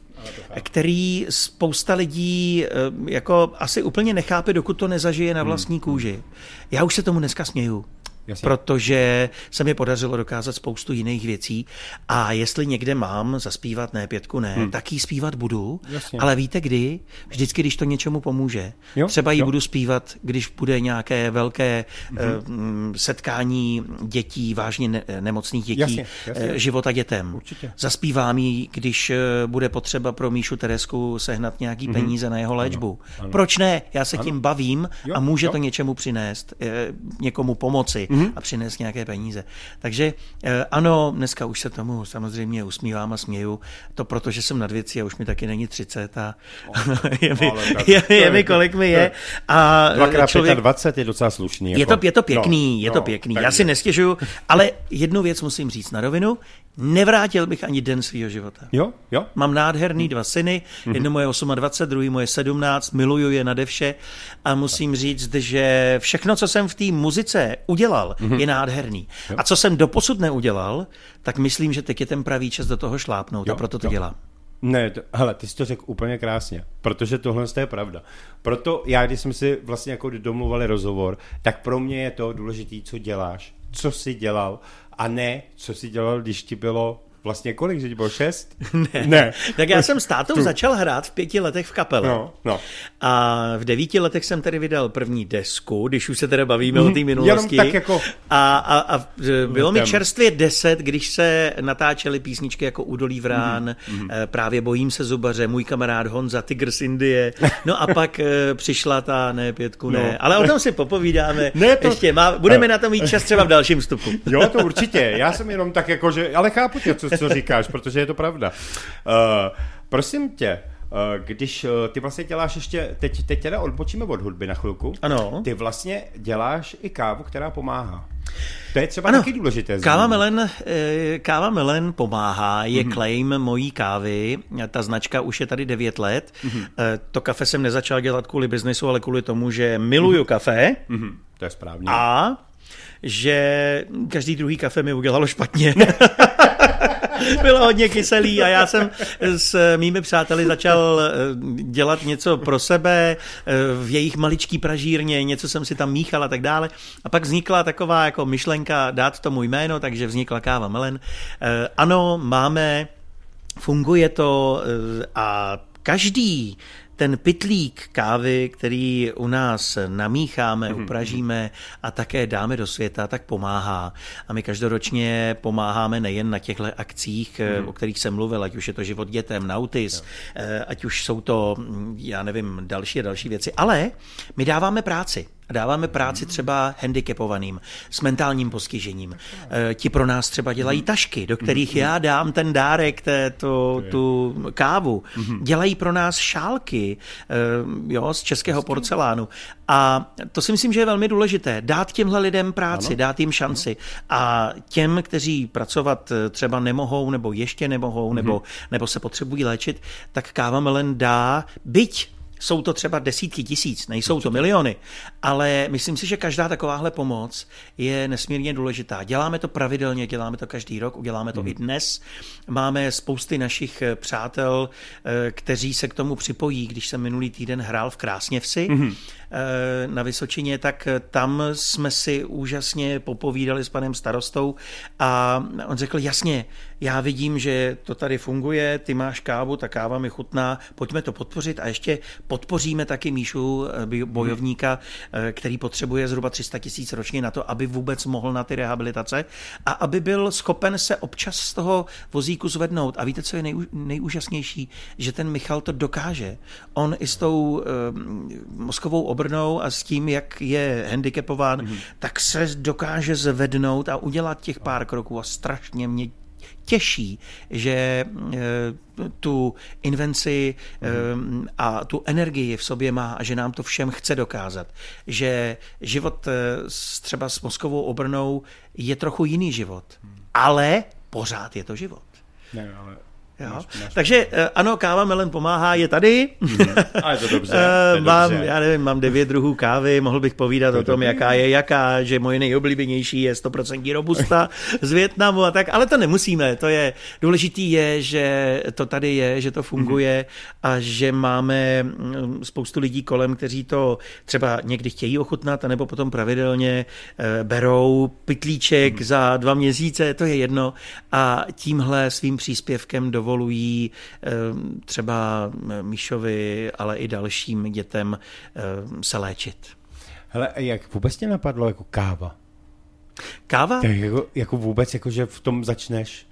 který spousta lidí eh, jako asi úplně nechápe, dokud to nezažije na vlastní kůži. Já už se tomu dneska směju. Jasně. Protože se mi podařilo dokázat spoustu jiných věcí a jestli někde mám zaspívat, ne pětku ne, hmm. tak ji zpívat budu, Jasně. ale víte kdy? Vždycky, když to něčemu pomůže. Jo, Třeba ji jo. budu zpívat, když bude nějaké velké mm-hmm. setkání dětí, vážně ne- nemocných dětí, Jasně, jasně. eh, života dětem. Určitě. Zaspívám ji, když eh, bude potřeba pro Míšu Teresku sehnat nějaký mm-hmm. peníze na jeho léčbu. Ano, ano. Proč ne? Já se ano. tím bavím Jo, a může jo. to něčemu přinést, eh, někomu pomoci mm-hmm. a přinést nějaké peníze. Takže eh, ano, dneska už se tomu samozřejmě usmívám a směju. To proto, že jsem nad věcí a už mi taky není 30 a je, mi, tak je, je je- mi kolik mi je. je- A Dvakrát člověk, 25 je docela slušný. je jako. to, je to pěkný, No, je to no, pěkný. takže- Já si nestěžuju, ale jednu věc musím říct na rovinu. Nevrátil bych ani den svého života. Jo, jo. Mám nádherný dva syny, jedno moje 28, druhý moje 17, miluju je nade vše a musím říct, že všechno, co jsem v té muzice udělal, je nádherný. A co jsem doposud neudělal, tak myslím, že teď je ten pravý čas do toho šlápnout a Jo, proto to jo. dělám. Ne, to, hele, ty jsi to řekl úplně krásně, protože tohle je pravda. Proto já, když jsme si vlastně jako domluvali rozhovor, tak pro mě je to důležité, co děláš, co jsi dělal a ne, co jsi dělal, když ti bylo vlastně kolik, že ti bylo šest? Ne. ne. Tak já jsem s tátou začal hrát v pěti letech v kapele. No, no. A v devíti letech jsem tedy vydal první desku, když už se teda bavíme o té Mhm. minulosti. Jenom tak jako- A, a, a bylo mi Téma. čerstvě deset, když se natáčely písničky jako Údolí vrán, Mhm, eh, právě Bojím se zubaře, můj kamarád Honza, Tigr z Indie. No a pak eh, přišla ta ne pětku, ne. No. Ale o tom si popovídáme. Ne, to- Ještě má, budeme na to mít čas třeba v dalším vstupu. Jo, to určitě. Já jsem jenom tak jako, že... Ale chápu tě, co, co říkáš, protože je to pravda. Uh, prosím tě, uh, když uh, ty vlastně děláš ještě, teď, teď teda odbočíme od hudby na chvilku. Ano. Ty vlastně děláš i kávu, která pomáhá. To je třeba Ano, taky důležité. Káva. Melen, eh, káva Melen pomáhá, je Mhm. mm-hmm. claim mojí kávy. Ta značka už je tady 9 let. Mhm. Mm-hmm. To kafe jsem nezačal dělat kvůli biznesu, ale kvůli tomu, že miluju kafe Mhm, to je správně. a že každý druhý kafe mi udělalo špatně. Bylo hodně kyselý a já jsem s mými přáteli začal eh, dělat něco pro sebe eh, v jejich maličký pražírně, něco jsem si tam míchal a tak dále. A pak vznikla taková jako myšlenka dát tomu jméno, takže vznikla káva Melen. Eh, Ano, máme, funguje to eh, a každý ten pitlík kávy, který u nás namícháme, upražíme a také dáme do světa, tak pomáhá. A my každoročně pomáháme nejen na těchto akcích, mm. o kterých jsem mluvil, ať už je to život dětem, nautis, eh, ať už jsou to, mm, já nevím, další a další věci, ale my dáváme práci. Dáváme práci třeba handicapovaným, s mentálním postižením. Eh, Ti pro nás třeba dělají tašky, do kterých já dám ten dárek, té, tu, tu kávu. Dělají pro nás šálky eh, jo, z českého porcelánu. A to si myslím, že je velmi důležité. Dát těmhle lidem práci, dát jim šanci. A těm, kteří pracovat eh, třeba nemohou, nebo ještě nemohou, nebo, nebo se potřebují léčit, tak káva Melen dá, byť jsou to třeba desítky tisíc, nejsou to miliony, ale myslím si, že každá takováhle pomoc je nesmírně důležitá. Děláme to pravidelně, děláme to každý rok, uděláme to mm. i dnes. Máme spousty našich eh, přátel, eh, kteří se k tomu připojí, když jsem minulý týden hrál v Krásněvsi, mm. Eh, na Vysočině, tak tam jsme si úžasně popovídali s panem starostou a on řekl, jasně, já vidím, že to tady funguje, ty máš kávu, ta káva mi chutná, pojďme to podpořit a ještě podpoříme taky Míšu eh, bojovníka, eh, který potřebuje zhruba 300 tisíc ročně na to, aby vůbec mohl na ty rehabilitace a aby byl schopen se občas z toho vozíku zvednout. A víte, co je nej, nejúžasnější? Že ten Michal to dokáže. On i s tou mozkovou obrnou a s tím, jak je handicapován, mm-hmm. tak se dokáže zvednout a udělat těch pár kroků a strašně mě těší, že eh, tu invenci mm. a tu energii v sobě má a že nám to všem chce dokázat. Že život třeba s mozkovou obrnou je trochu jiný život, mm. ale pořád je to život. Ne, ale Jo? Máš, máš Takže máš. ano, káva Melen pomáhá, je tady. Mm, a je to dobře. je mám, dobře. já nevím, mám devět druhů kávy, mohl bych povídat to o tom, dobrý. jaká je jaká, že moje nejoblíbenější je 100% robusta z Větnamu a tak, ale to nemusíme. To je důležitý je, že to tady je, že to funguje a že máme mm, spoustu lidí kolem, kteří to třeba někdy chtějí ochutnat, anebo potom pravidelně eh, berou pitlíček za dva měsíce, to je jedno a tímhle svým příspěvkem do dovolují eh, třeba Míšovi, ale i dalším dětem eh, se léčit. Hele, jak vůbec tě napadlo jako káva? Káva? Tak jako, jako vůbec, jako že v tom začneš?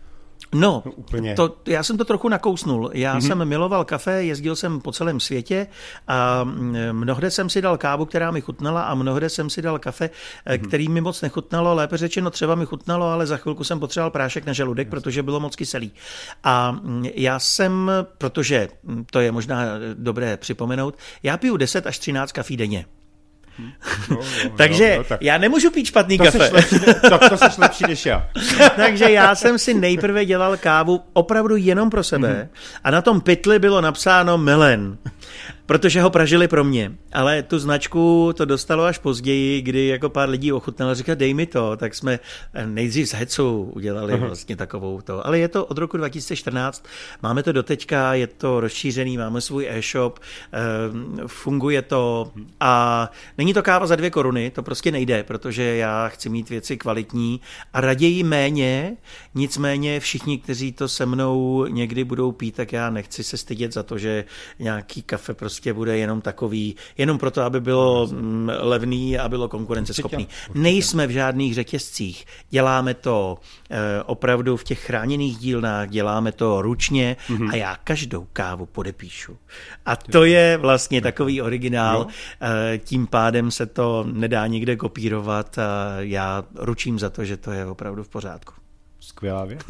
No, úplně. To, já jsem to trochu nakousnul. Já mm-hmm. jsem miloval kafe, jezdil jsem po celém světě a mm, mnohde jsem si dal kávu, která mi chutnala a mnohde jsem si dal kafe, mm-hmm. který mi moc nechutnalo, lépe řečeno třeba mi chutnalo, ale za chvilku jsem potřeboval prášek na žaludek, protože bylo moc kyselý. A mm, já jsem, protože mm, to je možná dobré připomenout, já piju 10 až 13 kafí denně. No, no, Takže no, no, tak. já nemůžu pít špatný to kafe. Lepší, tak to seš lepší než já. Takže já jsem si nejprve dělal kávu opravdu jenom pro sebe mm-hmm. a na tom pytli bylo napsáno Melen protože ho pražili pro mě. Ale tu značku to dostalo až později, kdy jako pár lidí ochutnalo a říkali, dej mi to, tak jsme nejdřív z Hecu udělali Aha. vlastně takovou to. Ale je to od roku 2014, máme to doteďka, je to rozšířený, máme svůj e-shop, ehm, funguje to a není to káva za dvě koruny, to prostě nejde, protože já chci mít věci kvalitní a raději méně, nicméně všichni, kteří to se mnou někdy budou pít, tak já nechci se stydět za to, že nějaký kafe prostě prostě bude jenom takový, jenom proto, aby bylo mm, levný a bylo konkurenceschopný. Nejsme v žádných řetězcích. Děláme to eh, opravdu v těch chráněných dílnách, děláme to ručně mm-hmm. a já každou kávu podepíšu. A to je vlastně takový originál. Eh, tím pádem se to nedá nikde kopírovat a já ručím za to, že to je opravdu v pořádku. Skvělá věc.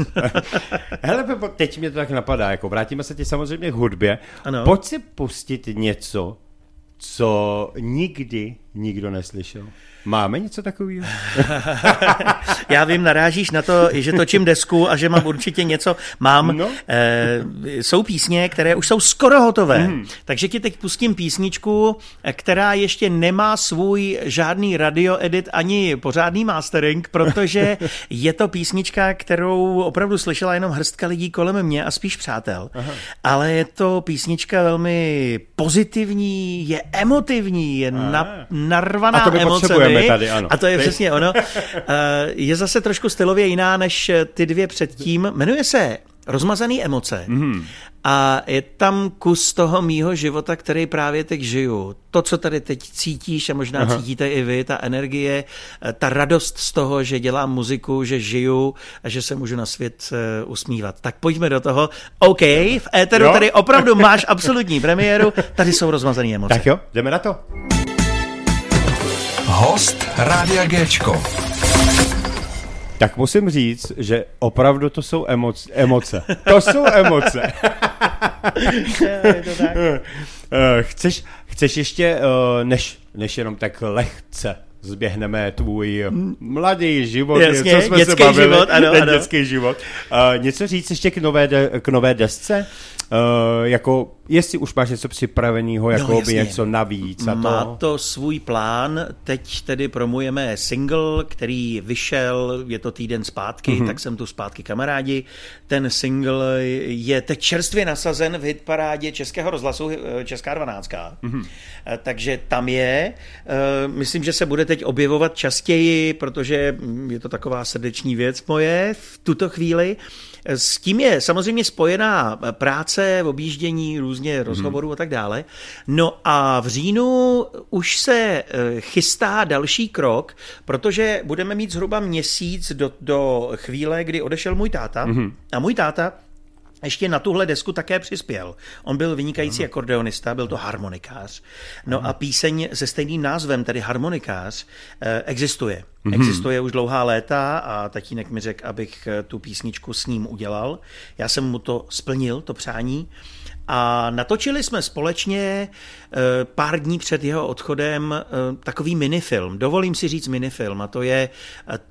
Hele, Pepo, teď mě to tak napadá, jako vrátíme se ti samozřejmě k hudbě. Ano. Pojď si pustit něco, co nikdy nikdo neslyšel. Máme něco takového? Já vím, narážíš na to, že točím desku a že mám určitě něco. Mám. No. E, jsou písně, které už jsou skoro hotové. Mm. Takže ti teď pustím písničku, která ještě nemá svůj žádný radio edit ani pořádný mastering, protože je to písnička, kterou opravdu slyšela jenom hrstka lidí kolem mě a spíš přátel. Aha. Ale je to písnička velmi pozitivní, je emotivní, je na, narvaná a to emocemi tady, ano. A to je přesně ono. Eh, je zase trošku stylově jiná než ty dvě předtím. Jmenuje se Rozmazaný emoce. Mm. A je tam kus toho mýho života, který právě teď žiju. To, co tady teď cítíš a možná Aha. cítíte i vy, ta energie, eh, ta radost z toho, že dělám muziku, že žiju a že se můžu na svět usmívat. Tak pojďme do toho. OK, v éteru jo? tady opravdu máš absolutní premiéru, tady jsou rozmazané emoce. Tak jo, jdeme na to. Host Rádia Géčko. Tak musím říct, že opravdu to jsou emoce. emoce. To jsou emoce. Eh, chceš, chceš ještě, eh, než, než jenom tak lehce zběhneme tvůj mladý život, Jasně, co jsme dětský se bavili, život, ano, ano. dětský život. Uh, něco říct ještě k nové, de, k nové desce? Uh, jako jestli už máš něco připraveného, jako by jasně. něco navíc a Má to. to svůj plán, teď tedy promujeme single, který vyšel, je to týden zpátky, Mhm. mm-hmm. tak jsem tu zpátky kamarádi. Ten single je teď čerstvě nasazen v hitparádě Českého rozhlasu, eh, Česká 12. Mhm. Mm-hmm. Takže tam je. Eh, Myslím, že se bude teď objevovat častěji, protože mm, je to taková srdeční věc moje v tuto chvíli. S tím je samozřejmě spojená práce, objíždění, různě rozhovorů a tak dále. No a v říjnu už se eh, chystá další krok, protože budeme mít zhruba měsíc do, do chvíle, kdy odešel můj táta. Mm-hmm. A můj táta ještě na tuhle desku také přispěl. On byl vynikající ano. akordeonista, byl to harmonikář. No ano. a píseň se stejným názvem, tedy harmonikář, eh, existuje. Mm-hmm. Existuje už dlouhá léta a tatínek mi řekl, abych eh, tu písničku s ním udělal. Já jsem mu to splnil, to přání. A natočili jsme společně eh, pár dní před jeho odchodem takový minifilm. Dovolím si říct minifilm a to je,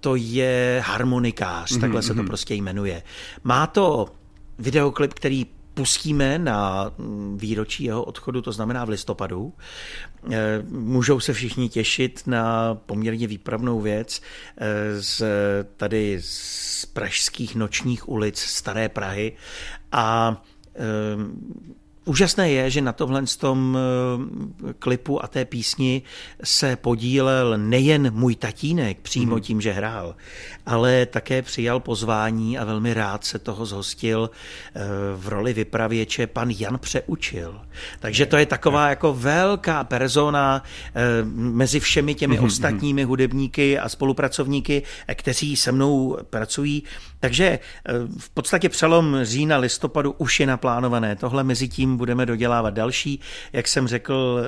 to je harmonikář, takhle se to prostě jmenuje. Má to videoklip, který pustíme na výročí jeho odchodu, to znamená v listopadu. Eh, Můžou se všichni těšit na poměrně výpravnou věc eh, z tady z pražských nočních ulic Staré Prahy a eh, Úžasné je, že na tomhle tom eh, klipu a té písni se podílel nejen můj tatínek přímo tím, že hrál, ale také přijal pozvání a velmi rád se toho zhostil eh, v roli vypravěče pan Jan Přeučil. Takže to je taková jako velká persona eh, mezi všemi těmi ostatními hudebníky a spolupracovníky, kteří se mnou pracují. Takže eh, v podstatě přelom října, listopadu už je naplánované. Tohle mezi tím budeme dodělávat další. Jak jsem řekl,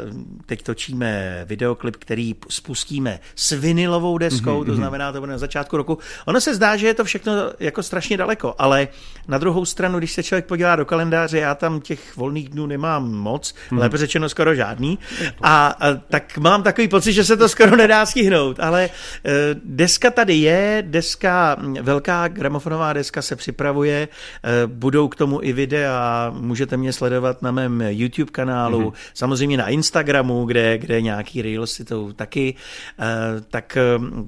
teď točíme videoklip, který spustíme s vinilovou deskou, to znamená, to bude na začátku roku. Ono se zdá, že je to všechno jako strašně daleko, ale na druhou stranu, když se člověk podívá do kalendáře, já tam těch volných dnů nemám moc, lépe řečeno skoro žádný. A, a tak mám takový pocit, že se to skoro nedá stihnout, ale eh, deska tady je, deska, velká gramofonová deska se připravuje, eh, budou k tomu i videa, můžete mě sledovat na mém YouTube kanálu, mm-hmm. samozřejmě na Instagramu, kde, kde nějaký reelsy to taky, eh, tak eh,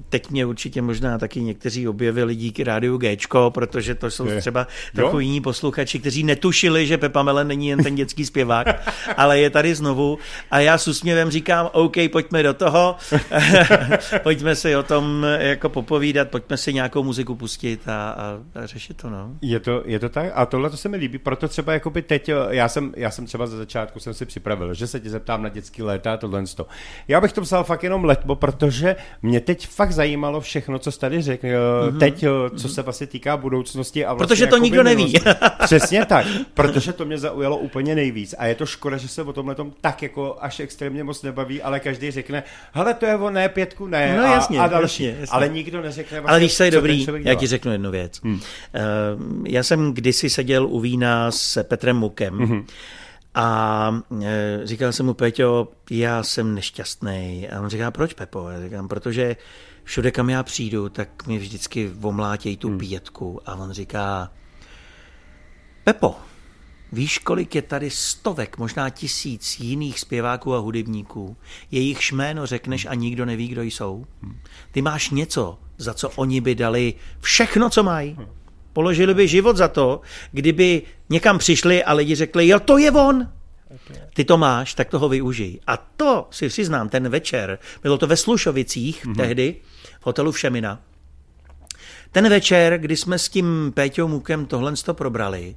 teď mě určitě možná taky někteří objevili díky rádiu Gčko, protože to jsou Je. třeba takový jiní posluchači, kteří netušili, že Pepa Melen není jen ten dětský zpěvák, ale je tady znovu. A já s úsměvem říkám, OK, pojďme do toho, pojďme si o tom jako popovídat, pojďme si nějakou muziku pustit a, a, a řešit to, no. Je to, je to tak? A tohle to se mi líbí, proto třeba jakoby teď, eh, já jsem, já jsem třeba ze začátku jsem si připravil, že se tě zeptám na dětský léta a tohle. to. Já bych to psal fakt jenom letmo, protože mě teď fakt zajímalo všechno, co jsi tady řekl, mm-hmm. teď, eh, co se vlastně týká budoucnosti. A vlastně Protože to nikdo neví. Přesně tak, protože to mě zaujalo úplně nejvíc a je to škoda, že se o tomhle tom tak jako až extrémně moc nebaví, ale každý řekne, hele, to je on, ne, pětku, ne, No a, jasně, a další, jasně, jasně. ale nikdo neřekne vlastně, Ale víš, co je dobrý? Já ti řeknu jednu věc. Hmm. Já jsem kdysi seděl u vína s Petrem Mukem hmm. a eh, říkal jsem mu, Peťo, já jsem nešťastný. A on říká, proč, Pepo? Já říkám, protože všude, kam já přijdu, tak mi vždycky omlátějí tu hmm. pětku. A on říká, Pepo, Víš, kolik je tady stovek, možná tisíc jiných zpěváků a hudebníků, jejich jméno řekneš a nikdo neví, kdo jsou? Ty máš něco, za co oni by dali všechno, co mají. Položili by život za to, kdyby někam přišli a lidi řekli, jo, to je on. Ty to máš, tak toho využij. A to si přiznám, ten večer, bylo to ve Slušovicích mm-hmm. tehdy, v hotelu Všemina. Ten večer, kdy jsme s tím Péťou Mukem tohle to probrali,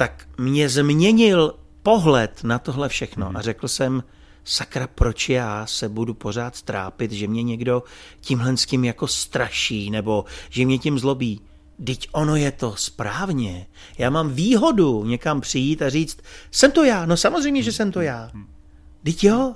tak mě změnil pohled na tohle všechno a řekl jsem, sakra, proč já se budu pořád trápit, že mě někdo tímhle s tím jako straší nebo že mě tím zlobí. Teď ono je to správně. Já mám výhodu někam přijít a říct, jsem to já, no samozřejmě, že jsem to já. Teď jo,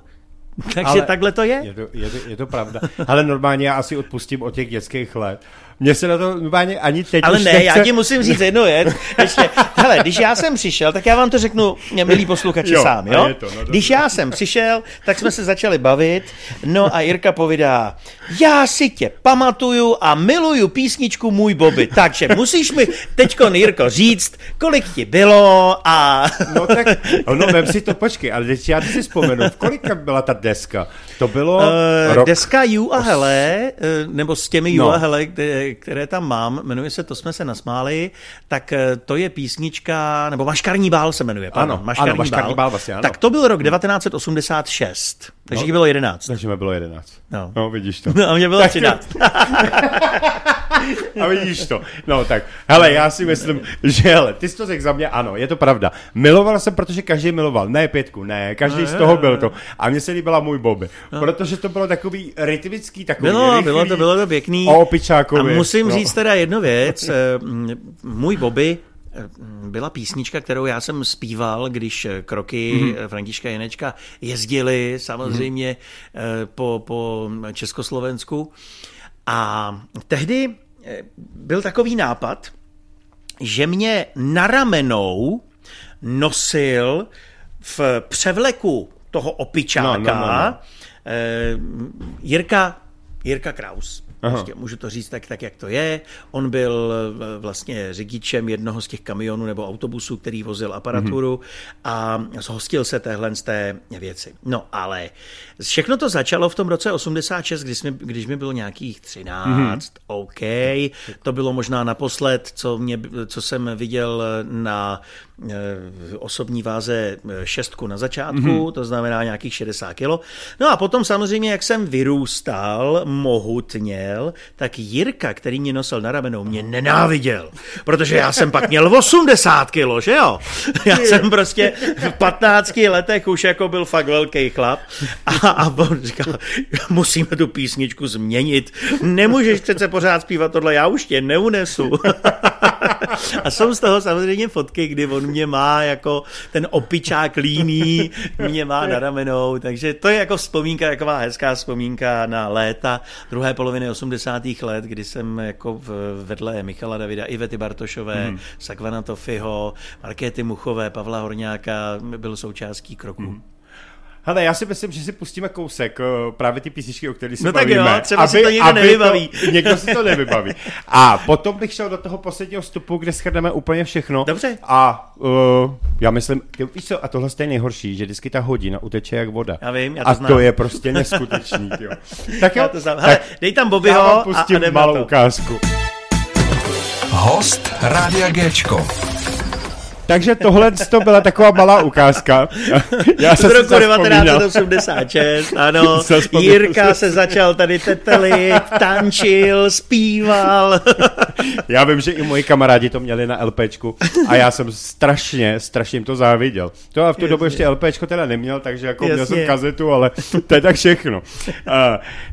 takže Ale takhle to je. Je to, je, to, je to pravda. Ale normálně já asi odpustím od těch dětských let. Mně se na to normálně ani teď Ale ne, nechce... já ti musím říct jednu věc. Ještě, hele, když já jsem přišel, tak já vám to řeknu, milí posluchači, Jo, sám, jo? to, no když já jsem přišel, tak jsme se začali bavit, no a Jirka povídá, já si tě pamatuju a miluju písničku Můj Bobby, takže musíš mi teďko, Jirko, říct, kolik ti bylo a... No tak, no vem si to, počkej, ale teď já si vzpomenu, v kolika byla ta deska? To bylo Uh, rok... deska You a Hele, uh, nebo s těmi You No. a Hele, které, které tam mám, jmenuje se To jsme se nasmáli, tak uh, to je písnička, nebo Maškarní bál se jmenuje. Pardon, Ano, ano, Maškarní bál vlastně, ano. Tak to byl rok 1986, takže No. jich bylo 11. Takže mi bylo 11. No. no vidíš to. No a mě bylo Tak- 13. A vidíš to. No tak, hele, já si myslím, že hele, ty jsi to řekl za mě, ano, je to pravda. Miloval jsem, protože každý miloval. Ne pětku, ne, každý No, z toho byl to. A mně se líbila můj Bobby. Protože to bylo takový rytmický, takový Bylo, rychlý, bylo to, bylo to pěkný. O opičákovi. A musím no. říct teda jednu věc. eh, Můj Bobby eh, byla písnička, kterou já jsem zpíval, když eh, kroky Mhm. mm-hmm. Františka Jenečka jezdili samozřejmě mm-hmm. po, po Československu. A tehdy eh, byl takový nápad, že mě na ramenou nosil v převleku toho opičáka No, no, no, no. eh, Jirka, Jirka Kraus. Aha. Prostě můžu to říct tak, tak, jak to je. On byl eh, vlastně řidičem jednoho z těch kamionů nebo autobusů, který vozil aparaturu mm-hmm. a zhostil se téhle z té věci. No ale všechno to začalo v tom roce 86, když, mi, když mi bylo nějakých 13, mm-hmm. OK. To bylo možná naposled, co, mě, co jsem viděl na osobní váze eh, šestku na začátku, mm-hmm. to znamená nějakých 60 kilo. No a potom samozřejmě, jak jsem vyrůstal, mohutněl, tak Jirka, který mě nosil na ramenou, mě nenáviděl, protože já jsem pak měl 80 kilo, že jo? Já jsem prostě v 15 letech už jako byl fakt velký chlap a, a on říkal, musíme tu písničku změnit, nemůžeš přece pořád zpívat tohle, já už tě neunesu. A jsou z toho samozřejmě fotky, kdy on mě má jako ten opičák líný, mě má na ramenou, takže to je jako vzpomínka, taková hezká vzpomínka na léta druhé poloviny 80. let, kdy jsem jako vedle Michala Davida, Ivety Bartošové, hmm. Sakvana Tofiho, Markéty Muchové, Pavla Horňáka byl součástí kroku. Hmm. Hele, já si myslím, že si pustíme kousek eh, právě ty písničky, o kterých se No tak bavíme. jo, třeba si to někdo nevybaví. To, někdo si to nevybaví. A potom bych šel do toho posledního vstupu, kde shrneme úplně všechno. Dobře. A uh, já myslím, ty, víš co, a tohle je nejhorší, že vždycky ta hodina uteče jak voda. Já vím, já to a znám. to je prostě neskutečný, jo. Tak jo, Já to znám. Hele, dej tam Bobbyho já vám a- pustím a malou to. ukázku. Host Rádia Géčko. Takže tohle to byla taková malá ukázka. Já Z jsem si roku zavzpomínal. 1986, ano. Jirka se začal tady tetelit, tančil, zpíval. Já vím, že i moji kamarádi to měli na LPčku a já jsem strašně, strašně jim to záviděl. To a v tu dobu ještě LPčko teda neměl, takže jako měl Jasně. jsem kazetu, ale to je tak všechno. Uh,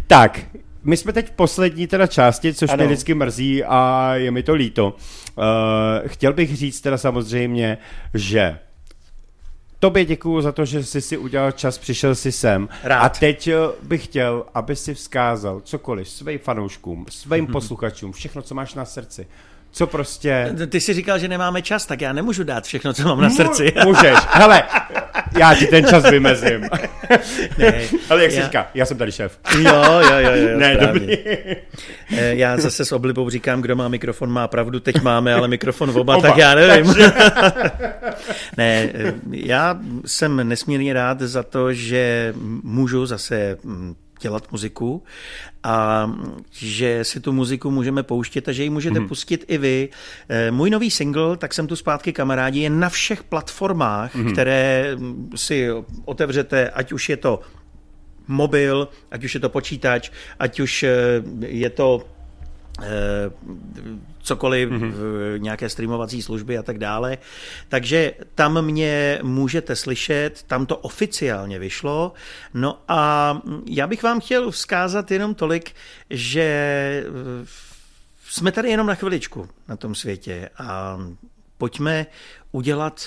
tak, my jsme teď v poslední teda části, což Ano. mě vždycky mrzí a je mi to líto. Uh, chtěl bych říct teda samozřejmě, že Tobě děkuju za to, že jsi si udělal čas, přišel si sem. Rád. A teď eh, bych chtěl, aby si vzkázal cokoliv svým fanouškům, svým posluchačům, všechno, co máš na srdci. Co prostě... Ty jsi říkal, že nemáme čas, tak já nemůžu dát všechno, co mám na srdci. Mu- Můžeš. Hele, já ti ten čas vymezím. Ne, Ale jak já- říká, já jsem tady šéf. Jo, jo, jo, jo Ne, správně. dobrý. Eh, Já zase s oblibou říkám, kdo má mikrofon, má pravdu. Teď máme ale mikrofon v oba, Oba, tak já nevím. ne, eh, já jsem nesmírně rád za to, že můžu zase mm, dělat muziku a že si tu muziku můžeme pouštět a že ji můžete Mhm. mm. pustit i vy. Eh, Můj nový single, tak jsem tu zpátky kamarádi, je na všech platformách, Mhm. mm. které mm, si otevřete, ať už je to mobil, ať už je to počítač, ať už eh, je to cokoliv, mm-hmm. nějaké streamovací služby a tak dále. Takže tam mě můžete slyšet, tam to oficiálně vyšlo. No a já bych vám chtěl vzkázat jenom tolik, že eh, jsme tady jenom na chviličku na tom světě a pojďme udělat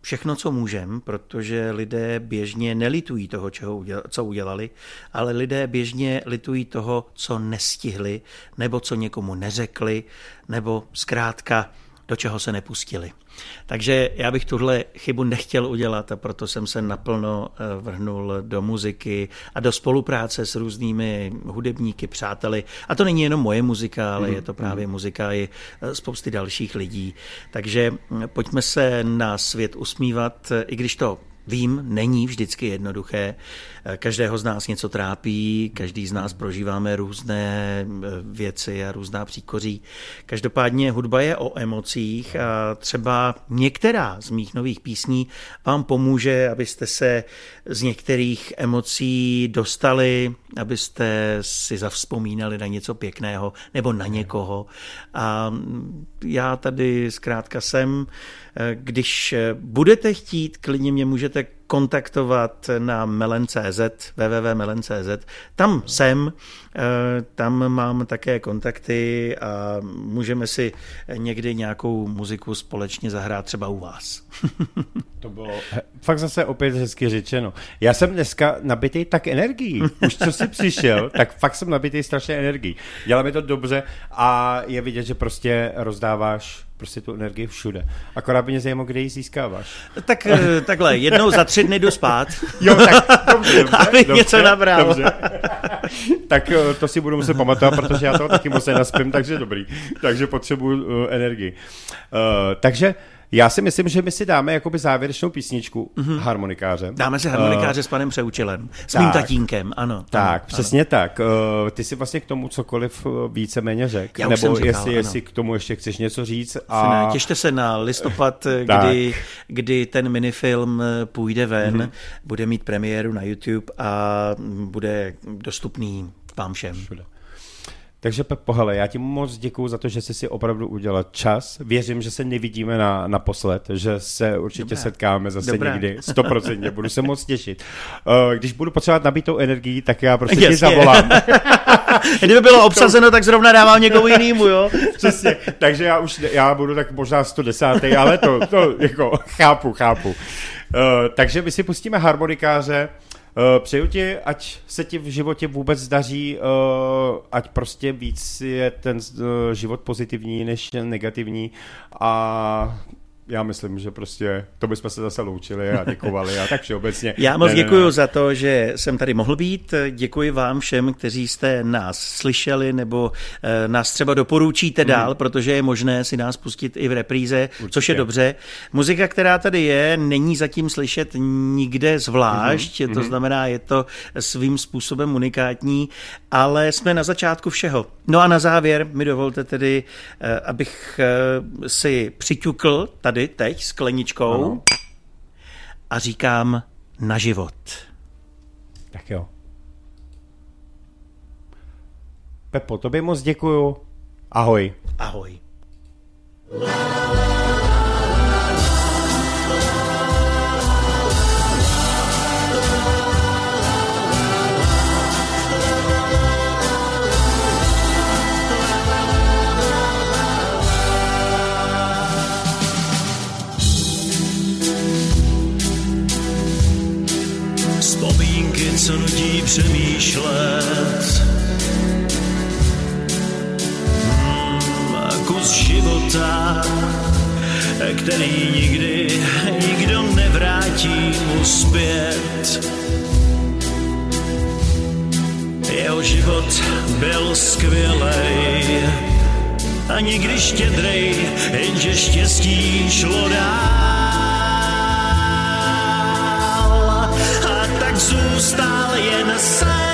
všechno, co můžeme, protože lidé běžně nelitují toho, čeho co udělali, ale lidé běžně litují toho, co nestihli, nebo co někomu neřekli, nebo zkrátka do čeho se nepustili. Takže já bych tuhle chybu nechtěl udělat a proto jsem se naplno eh, vrhnul do muziky a do spolupráce s různými hudebníky, přáteli. A to není jenom moje muzika, ale je to právě muzika i eh, spousty dalších lidí. Takže hm, pojďme se na svět usmívat, i když to Vím, není vždycky jednoduché. Každého z nás něco trápí, každý z nás prožíváme různé eh, věci a různá příkoří. Každopádně hudba je o emocích a třeba některá z mých nových písní vám pomůže, abyste se z některých emocí dostali, abyste si zavzpomínali na něco pěkného nebo na někoho. A já tady zkrátka jsem, eh, když budete chtít, klidně mě můžete kontaktovat na melen.cz, www.melen.cz. Tam jsem, eh, tam mám také kontakty a můžeme si někdy nějakou muziku společně zahrát třeba u vás. To bylo fakt zase opět hezky řečeno. Já jsem dneska nabitý tak energií. Už co jsi přišel, tak fakt jsem nabitý strašně energií. Dělá mi to dobře a je vidět, že prostě rozdáváš prostě tu energii všude. Akorát by mě zajímalo, kde ji získáváš. Tak eh, takhle, jednou za tři dny jdu spát. Jo, tak dobře, dobře, Abych dobře, něco nabral. Dobře. tak eh, to si budu muset pamatovat, protože já toho taky moc nenaspím, takže dobrý. Takže potřebuju uh, energii. Uh, takže já si myslím, že my si dáme jakoby závěrečnou písničku mm-hmm. harmonikáře. Dáme si harmonikáře uh, s panem Přeučilem, s mým tak. tatínkem, ano. Tak, ano, přesně ano. tak. Uh, ty si vlastně k tomu cokoliv víceméně řekl, nebo jsem říkal, jestli, ano. jestli k tomu ještě chceš něco říct. A... A... Těšte se na listopad, kdy, kdy ten minifilm půjde ven, Mhm. mm-hmm. bude mít premiéru na YouTube a bude dostupný vám všem. Takže Pepo, hele, já ti moc děkuju za to, že jsi si opravdu udělal čas. Věřím, že se nevidíme na, naposled, že se určitě Dobré. setkáme zase Dobré. někdy, stoprocentně, budu se moc těšit. Uh, když budu potřebovat nabitou energii, tak já prostě ti zavolám. Kdyby bylo obsazeno, tak zrovna dávám někomu jinému, jo? Přesně, takže já už, já budu tak možná 110. ale to, to jako chápu, chápu. Uh, takže my si pustíme harmonikáře, přeju ti, ať se ti v životě vůbec daří, uh, ať prostě víc je ten uh, život pozitivní než negativní. A já myslím, že prostě to bychom se zase loučili a děkovali a tak všeobecně. Já moc Ne, ne, děkuji ne. za to, že jsem tady mohl být. Děkuji vám všem, kteří jste nás slyšeli nebo eh, nás třeba doporučíte dál, protože je možné si nás pustit i v repríze, což je dobře. Muzika, která tady je, není zatím slyšet nikde zvlášť, to znamená, je to svým způsobem unikátní, ale jsme na začátku všeho. No a na závěr mi dovolte tedy, eh, abych eh, si přiťukl tady teď skleničkou Ano. a říkám na život. Tak jo. Pepo, tobě moc děkuju. Ahoj. Ahoj. Vzpomínky, co nutí přemýšlet. Hmm, a kus života, který nikdy nikdo nevrátí mu zpět. Jeho život byl skvělej, ani když štědrej, jenže štěstí šlo dál. Zůstal jen sám.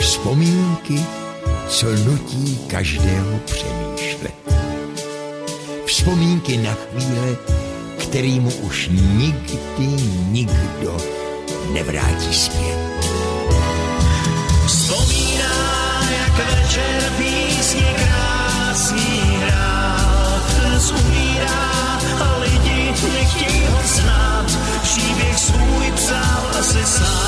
Vzpomínky, co nutí každého přemýšlet. Vzpomínky na chvíle, který mu už nikdy nikdo nevrátí zpět. Vzpomíná, jak večer písně psal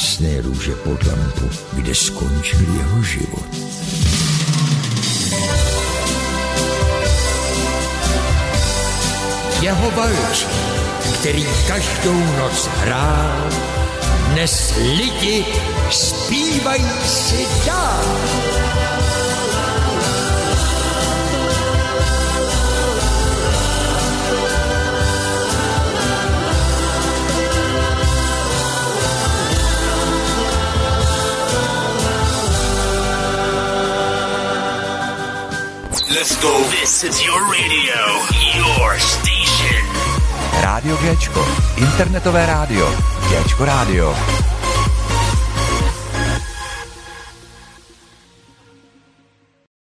krásné růže pod lampu, kde skončil jeho život. Jeho valč, který každou noc hrál, dnes lidi zpívají si dál. Let's go. This is your radio, your station. Rádio Géčko, internetové rádio, Géčko rádio.